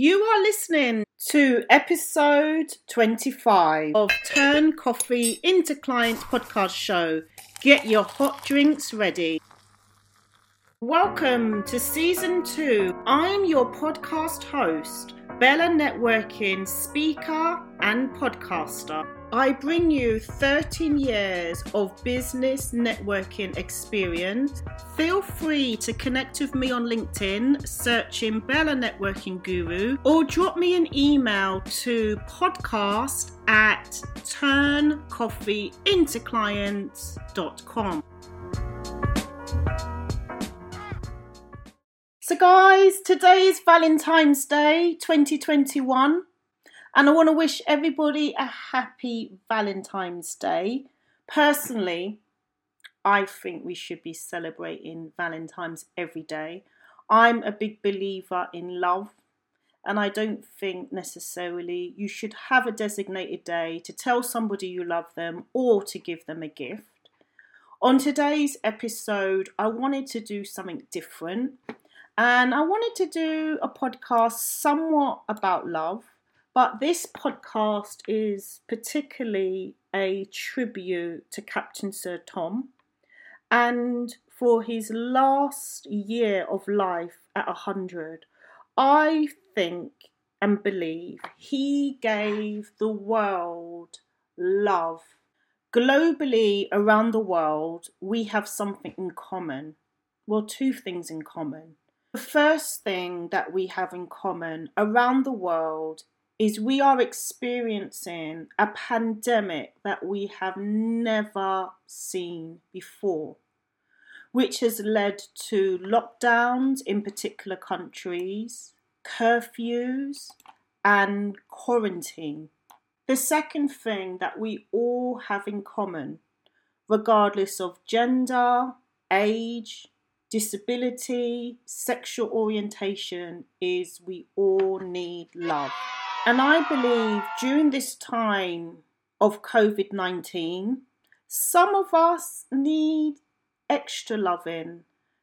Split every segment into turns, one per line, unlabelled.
You are listening to episode 25 of Turn Coffee into Clients podcast show. Get your hot drinks ready. Welcome to season two. I'm your podcast host, Bella Networking speaker and podcaster. I bring you 13 years of business networking experience. Feel free to connect with me on LinkedIn, searching Bella Networking Guru, or drop me an email to podcast at turncoffeeintoclients.com. So, guys, today is Valentine's Day 2021. And I want to wish everybody a happy Valentine's Day. Personally, I think we should be celebrating Valentine's every day. I'm a big believer in love, and I don't think necessarily you should have a designated day to tell somebody you love them or to give them a gift. On today's episode, I wanted to do something different, and I wanted to do a podcast somewhat about love but this podcast is particularly a tribute to Captain Sir Tom and for his last year of life at 100. I think and believe he gave the world love. Globally, around the world, we have something in common. Well, two things in common. The first thing that we have in common around the world is we are experiencing a pandemic that we have never seen before, which has led to lockdowns in particular countries, curfews, and quarantine. The second thing that we all have in common, regardless of gender, age, disability, sexual orientation, is we all need love. And I believe during this time of COVID 19, some of us need extra loving.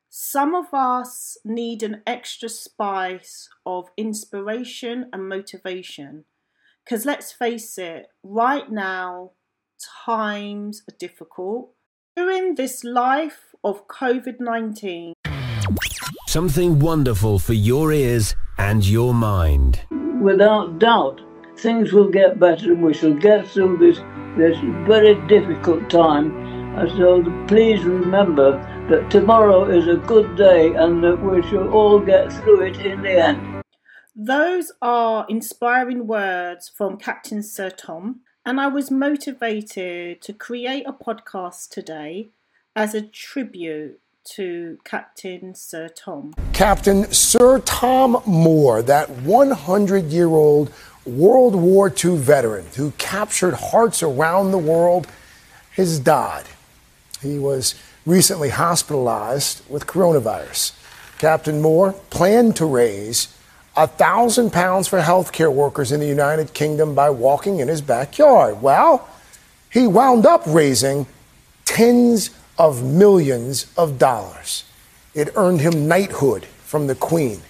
Some of us need an extra spice of inspiration and motivation. Because let's face it, right now, times are difficult. During this life of COVID 19,
something wonderful for your ears and your mind
without doubt, things will get better and we shall get through this, this very difficult time. And so please remember that tomorrow is a good day and that we shall all get through it in the end.
Those are inspiring words from Captain Sir Tom, and I was motivated to create a podcast today as a tribute to Captain Sir Tom.
Captain Sir Tom Moore, that 100 year old World War II veteran who captured hearts around the world, has died. He was recently hospitalized with coronavirus. Captain Moore planned to raise a thousand pounds for healthcare workers in the United Kingdom by walking in his backyard. Well, he wound up raising tens of millions of dollars. It earned him knighthood from the Queen,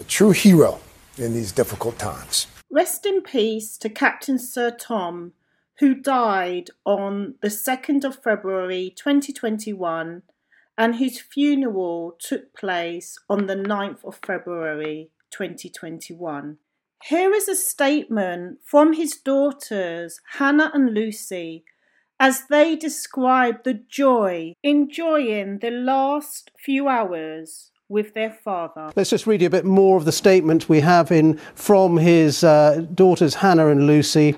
a true hero in these difficult times.
Rest in peace to Captain Sir Tom, who died on the 2nd of February 2021 and whose funeral took place on the 9th of February 2021. Here is a statement from his daughters, Hannah and Lucy, as they describe the joy enjoying the last few hours with their father.
Let's just read you a bit more of the statement we have in from his uh, daughters Hannah and Lucy.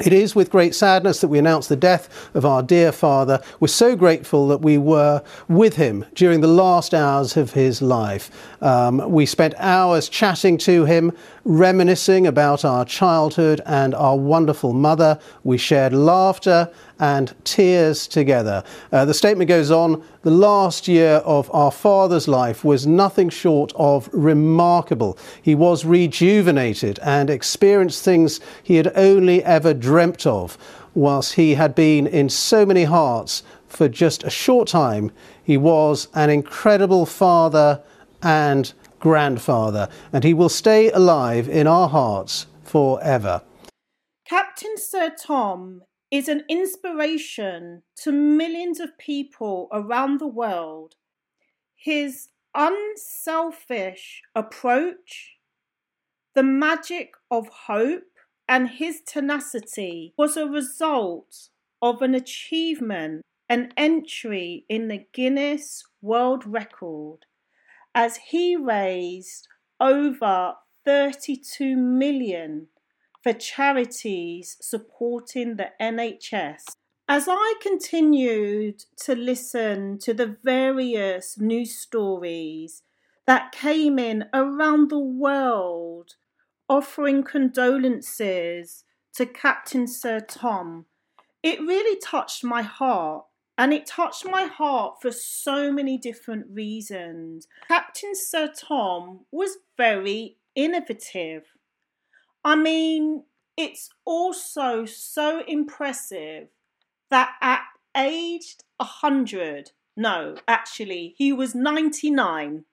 It is with great sadness that we announce the death of our dear father. We're so grateful that we were with him during the last hours of his life. Um, we spent hours chatting to him, reminiscing about our childhood and our wonderful mother. We shared laughter and tears together. Uh, the statement goes on the last year of our father's life was nothing short of remarkable. He was rejuvenated and experienced things he had only ever dreamt of. Whilst he had been in so many hearts for just a short time, he was an incredible father and grandfather, and he will stay alive in our hearts forever.
Captain Sir Tom is an inspiration to millions of people around the world. His unselfish approach, the magic of hope, and his tenacity was a result of an achievement, an entry in the Guinness World Record, as he raised over 32 million for charities supporting the NHS. As I continued to listen to the various news stories that came in around the world offering condolences to Captain Sir Tom, it really touched my heart. And it touched my heart for so many different reasons. Captain Sir Tom was very innovative. I mean, it's also so impressive that at aged 100, no, actually, he was 99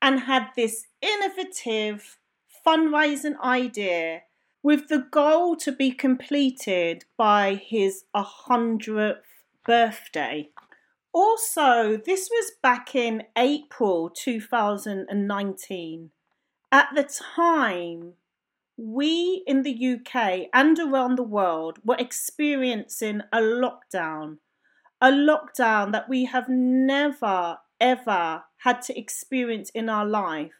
and had this innovative fundraising idea with the goal to be completed by his 100th birthday. Also, this was back in April 2019. At the time, we in the UK and around the world were experiencing a lockdown, a lockdown that we have never ever had to experience in our life.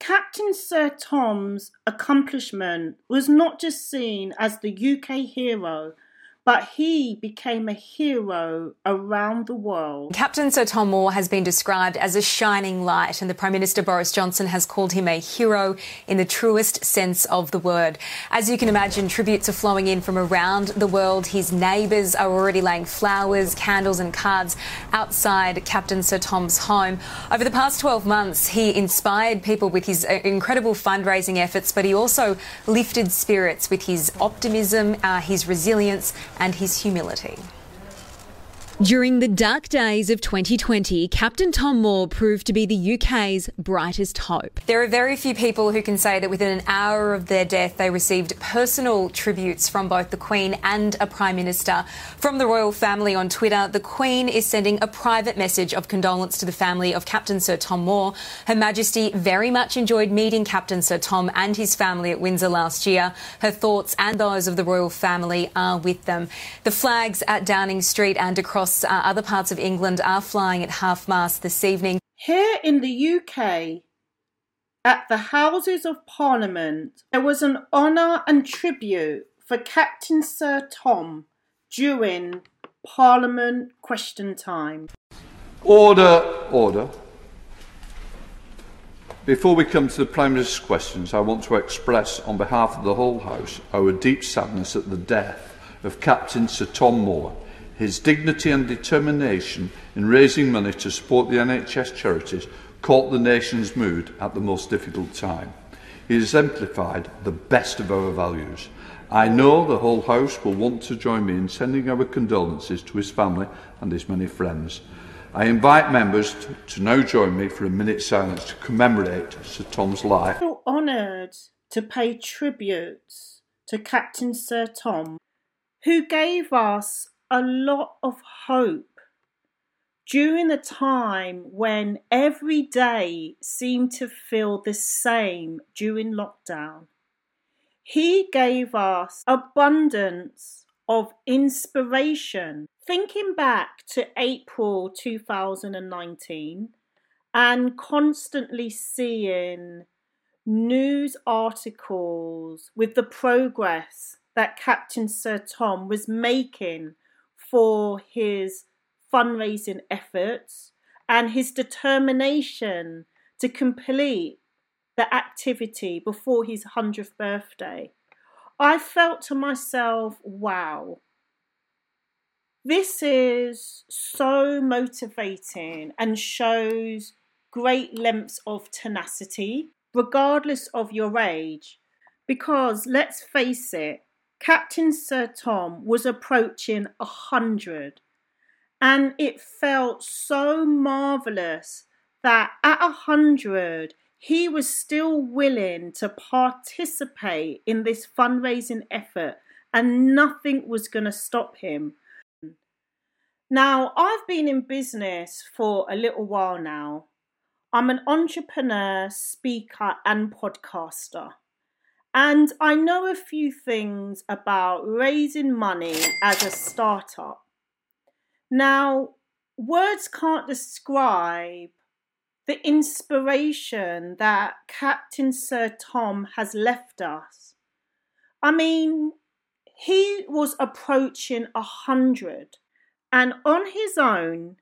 Captain Sir Tom's accomplishment was not just seen as the UK hero but he became a hero around the world.
Captain Sir Tom Moore has been described as a shining light, and the Prime Minister Boris Johnson has called him a hero in the truest sense of the word. As you can imagine, tributes are flowing in from around the world. His neighbours are already laying flowers, candles, and cards outside Captain Sir Tom's home. Over the past 12 months, he inspired people with his uh, incredible fundraising efforts, but he also lifted spirits with his optimism, uh, his resilience, and his humility.
During the dark days of 2020, Captain Tom Moore proved to be the UK's brightest hope.
There are very few people who can say that within an hour of their death, they received personal tributes from both the Queen and a Prime Minister. From the royal family on Twitter, the Queen is sending a private message of condolence to the family of Captain Sir Tom Moore. Her Majesty very much enjoyed meeting Captain Sir Tom and his family at Windsor last year. Her thoughts and those of the royal family are with them. The flags at Downing Street and across across uh, other parts of England are flying at half mast this evening.
Here in the UK, at the Houses of Parliament, there was an honour and tribute for Captain Sir Tom during Parliament question time.
Order, order. Before we come to the Prime Minister's questions, I want to express on behalf of the whole House our deep sadness at the death of Captain Sir Tom Moore, his dignity and determination in raising money to support the NHS charities caught the nation's mood at the most difficult time. He exemplified the best of our values. I know the whole House will want to join me in sending our condolences to his family and his many friends. I invite members to, to now join me for a minute's silence to commemorate Sir Tom's life.
I feel honoured to pay tributes to Captain Sir Tom, who gave us a lot of hope during a time when every day seemed to feel the same during lockdown. He gave us abundance of inspiration. Thinking back to April 2019 and constantly seeing news articles with the progress that Captain Sir Tom was making for his fundraising efforts and his determination to complete the activity before his 100th birthday, I felt to myself, wow, this is so motivating and shows great lengths of tenacity, regardless of your age. Because let's face it, Captain Sir Tom was approaching a hundred, and it felt so marvellous that at a hundred he was still willing to participate in this fundraising effort and nothing was going to stop him. Now, I've been in business for a little while now. I'm an entrepreneur, speaker, and podcaster. And I know a few things about raising money as a startup. Now, words can't describe the inspiration that Captain Sir Tom has left us. I mean, he was approaching a hundred and on his own,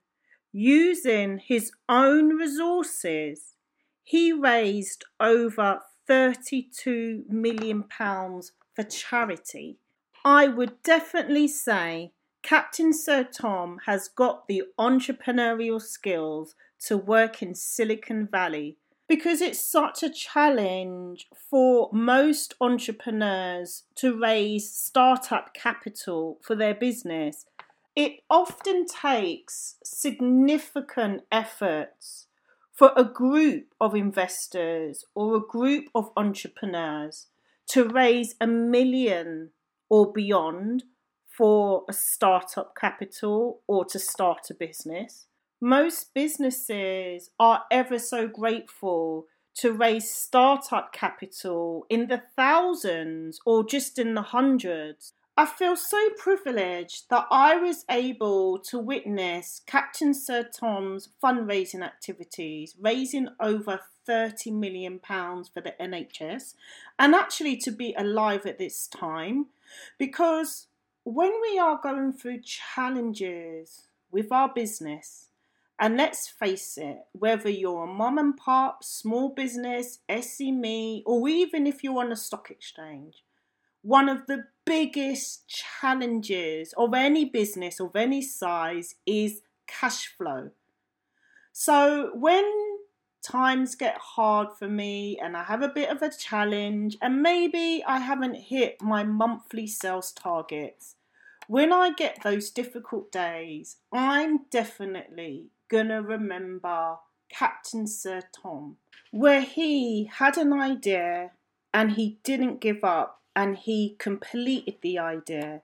using his own resources, he raised over 32 million pounds for charity. I would definitely say Captain Sir Tom has got the entrepreneurial skills to work in Silicon Valley because it's such a challenge for most entrepreneurs to raise startup capital for their business it often takes significant efforts for a group of investors or a group of entrepreneurs to raise a million or beyond for a startup capital or to start a business. Most businesses are ever so grateful to raise startup capital in the thousands or just in the hundreds I feel so privileged that I was able to witness Captain Sir Tom's fundraising activities, raising over £30 million for the NHS, and actually to be alive at this time. Because when we are going through challenges with our business, and let's face it, whether you're a mom and pop, small business, SME, or even if you're on a stock exchange, one of the biggest challenges of any business of any size is cash flow. So when times get hard for me and I have a bit of a challenge and maybe I haven't hit my monthly sales targets, when I get those difficult days, I'm definitely gonna remember Captain Sir Tom, where he had an idea and he didn't give up and he completed the idea.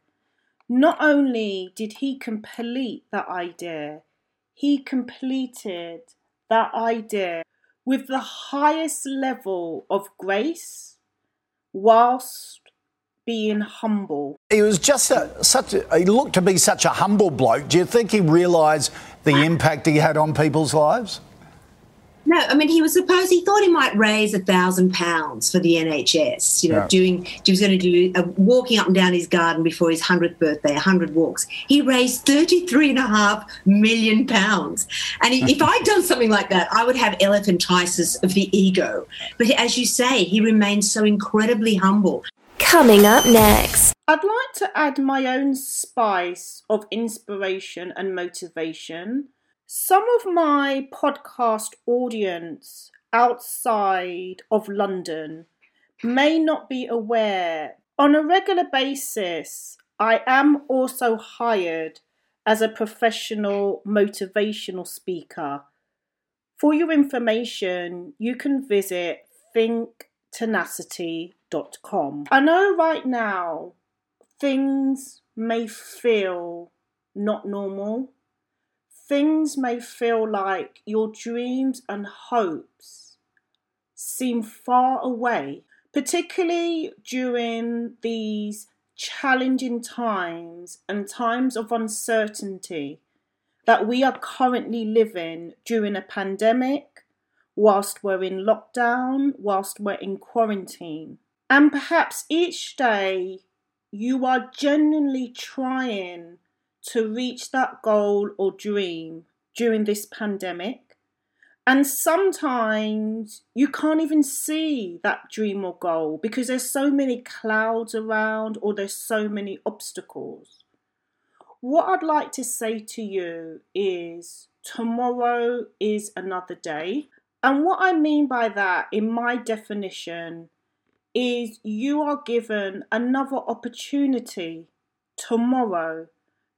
Not only did he complete that idea, he completed that idea with the highest level of grace whilst being humble.
He was just a, such a, he looked to be such a humble bloke. Do you think he realised the impact he had on people's lives?
No, I mean he was supposed he thought he might raise a thousand pounds for the NHS. You know, yeah. doing he was going to do a, walking up and down his garden before his hundredth birthday, hundred walks. He raised thirty three and a half million pounds, and he, if I'd done something like that, I would have elephantiasis of the ego. But as you say, he remains so incredibly humble.
Coming up next.
I'd like to add my own spice of inspiration and motivation some of my podcast audience outside of London may not be aware. On a regular basis, I am also hired as a professional motivational speaker. For your information, you can visit thinktenacity.com. I know right now things may feel not normal things may feel like your dreams and hopes seem far away, particularly during these challenging times and times of uncertainty that we are currently living during a pandemic, whilst we're in lockdown, whilst we're in quarantine. And perhaps each day you are genuinely trying to reach that goal or dream during this pandemic. And sometimes you can't even see that dream or goal because there's so many clouds around or there's so many obstacles. What I'd like to say to you is tomorrow is another day. And what I mean by that, in my definition, is you are given another opportunity tomorrow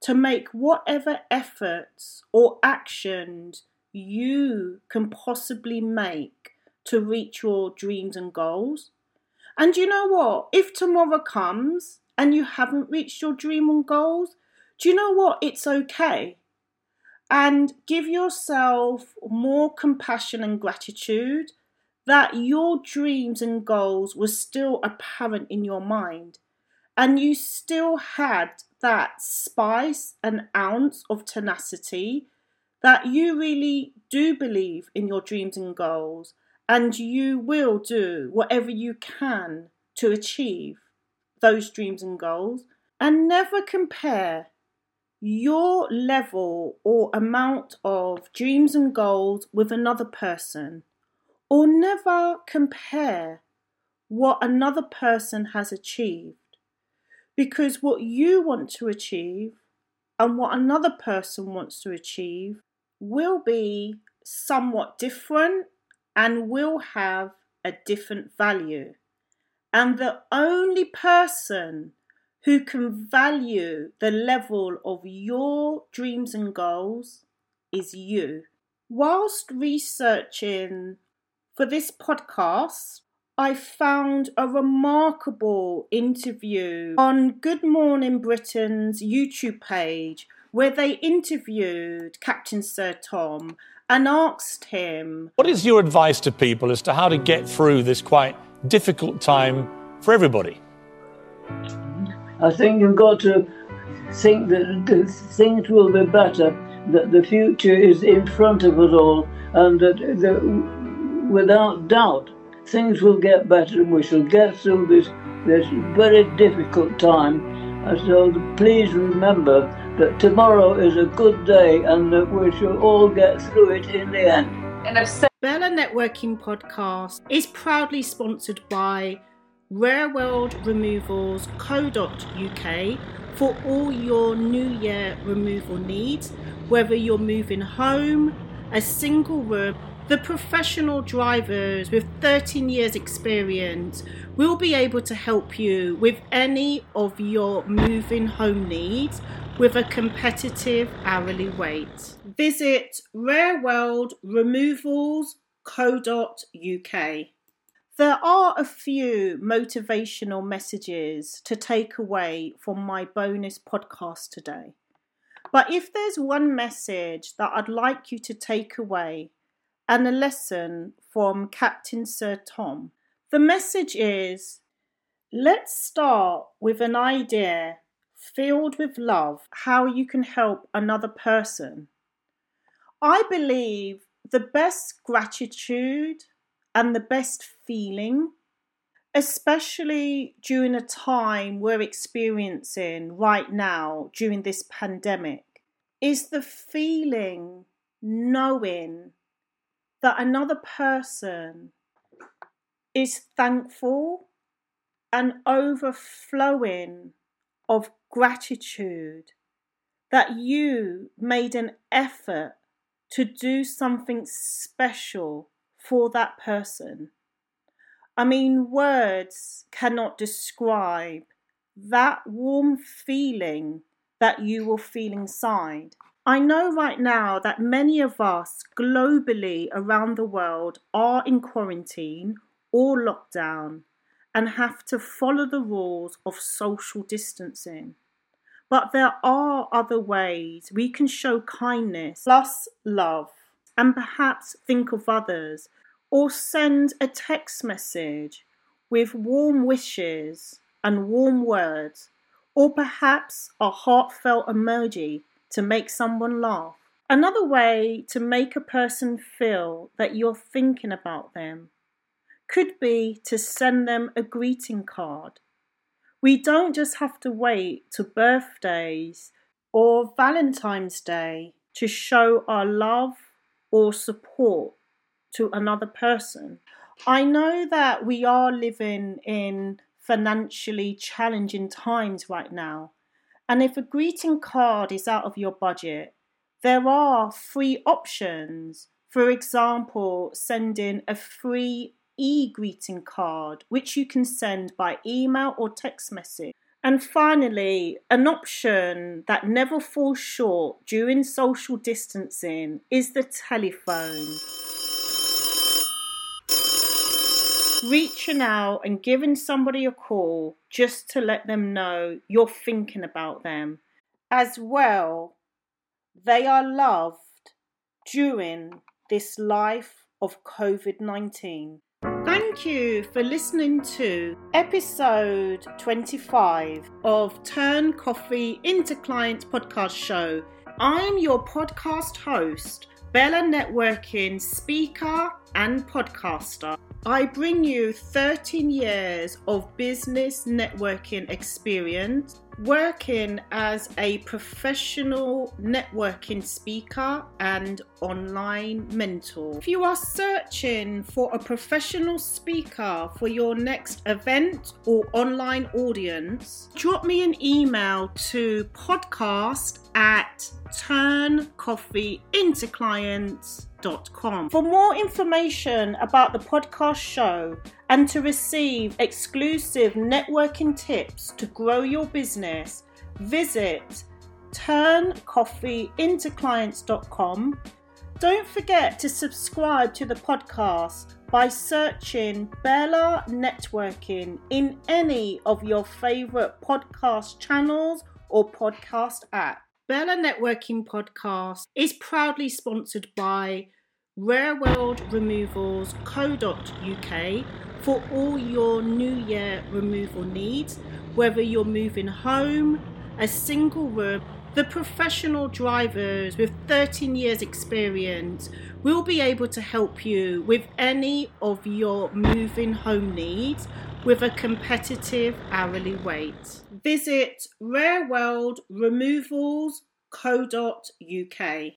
to make whatever efforts or actions you can possibly make to reach your dreams and goals. And you know what? If tomorrow comes and you haven't reached your dream and goals, do you know what? It's okay. And give yourself more compassion and gratitude that your dreams and goals were still apparent in your mind and you still had that spice an ounce of tenacity that you really do believe in your dreams and goals and you will do whatever you can to achieve those dreams and goals. And never compare your level or amount of dreams and goals with another person or never compare what another person has achieved because what you want to achieve and what another person wants to achieve will be somewhat different and will have a different value. And the only person who can value the level of your dreams and goals is you. Whilst researching for this podcast, I found a remarkable interview on Good Morning Britain's YouTube page where they interviewed Captain Sir Tom and asked him
What is your advice to people as to how to get through this quite difficult time for everybody?
I think you've got to think that things will be better, that the future is in front of us all, and that the, without doubt things will get better and we shall get through this, this very difficult time. And so please remember that tomorrow is a good day and that we shall all get through it in the end.
And I've said Bella Networking Podcast is proudly sponsored by Rare World Removals Co.uk for all your New Year removal needs, whether you're moving home, a single room, the professional drivers with 13 years experience will be able to help you with any of your moving home needs with a competitive hourly rate. Visit Rare World Removals rareworldremovals.co.uk. There are a few motivational messages to take away from my bonus podcast today. But if there's one message that I'd like you to take away, and a lesson from Captain Sir Tom. The message is let's start with an idea filled with love, how you can help another person. I believe the best gratitude and the best feeling, especially during a time we're experiencing right now during this pandemic, is the feeling knowing that another person is thankful and overflowing of gratitude that you made an effort to do something special for that person. I mean, words cannot describe that warm feeling that you will feel inside. I know right now that many of us globally around the world are in quarantine or lockdown and have to follow the rules of social distancing. But there are other ways we can show kindness plus love and perhaps think of others or send a text message with warm wishes and warm words or perhaps a heartfelt emoji to make someone laugh. Another way to make a person feel that you're thinking about them could be to send them a greeting card. We don't just have to wait to birthdays or Valentine's Day to show our love or support to another person. I know that we are living in financially challenging times right now, and if a greeting card is out of your budget, there are free options. For example, sending a free e greeting card, which you can send by email or text message. And finally, an option that never falls short during social distancing is the telephone. Reaching out and giving somebody a call just to let them know you're thinking about them. As well, they are loved during this life of COVID 19. Thank you for listening to episode 25 of Turn Coffee into Clients podcast show. I'm your podcast host, Bella Networking speaker and podcaster. I bring you 13 years of business networking experience working as a professional networking speaker and online mentor. If you are searching for a professional speaker for your next event or online audience, drop me an email to podcast at turncoffeeintoclients.com. For more information about the podcast show and to receive exclusive networking tips to grow your business, visit turncoffeeintoclients.com. Don't forget to subscribe to the podcast by searching Bella Networking in any of your favorite podcast channels or podcast app. Bella Networking Podcast is proudly sponsored by Rare World Removals Co.uk for all your New Year removal needs, whether you're moving home, a single room, the professional drivers with 13 years experience will be able to help you with any of your moving home needs with a competitive hourly rate. Visit Rare World Removals co.uk.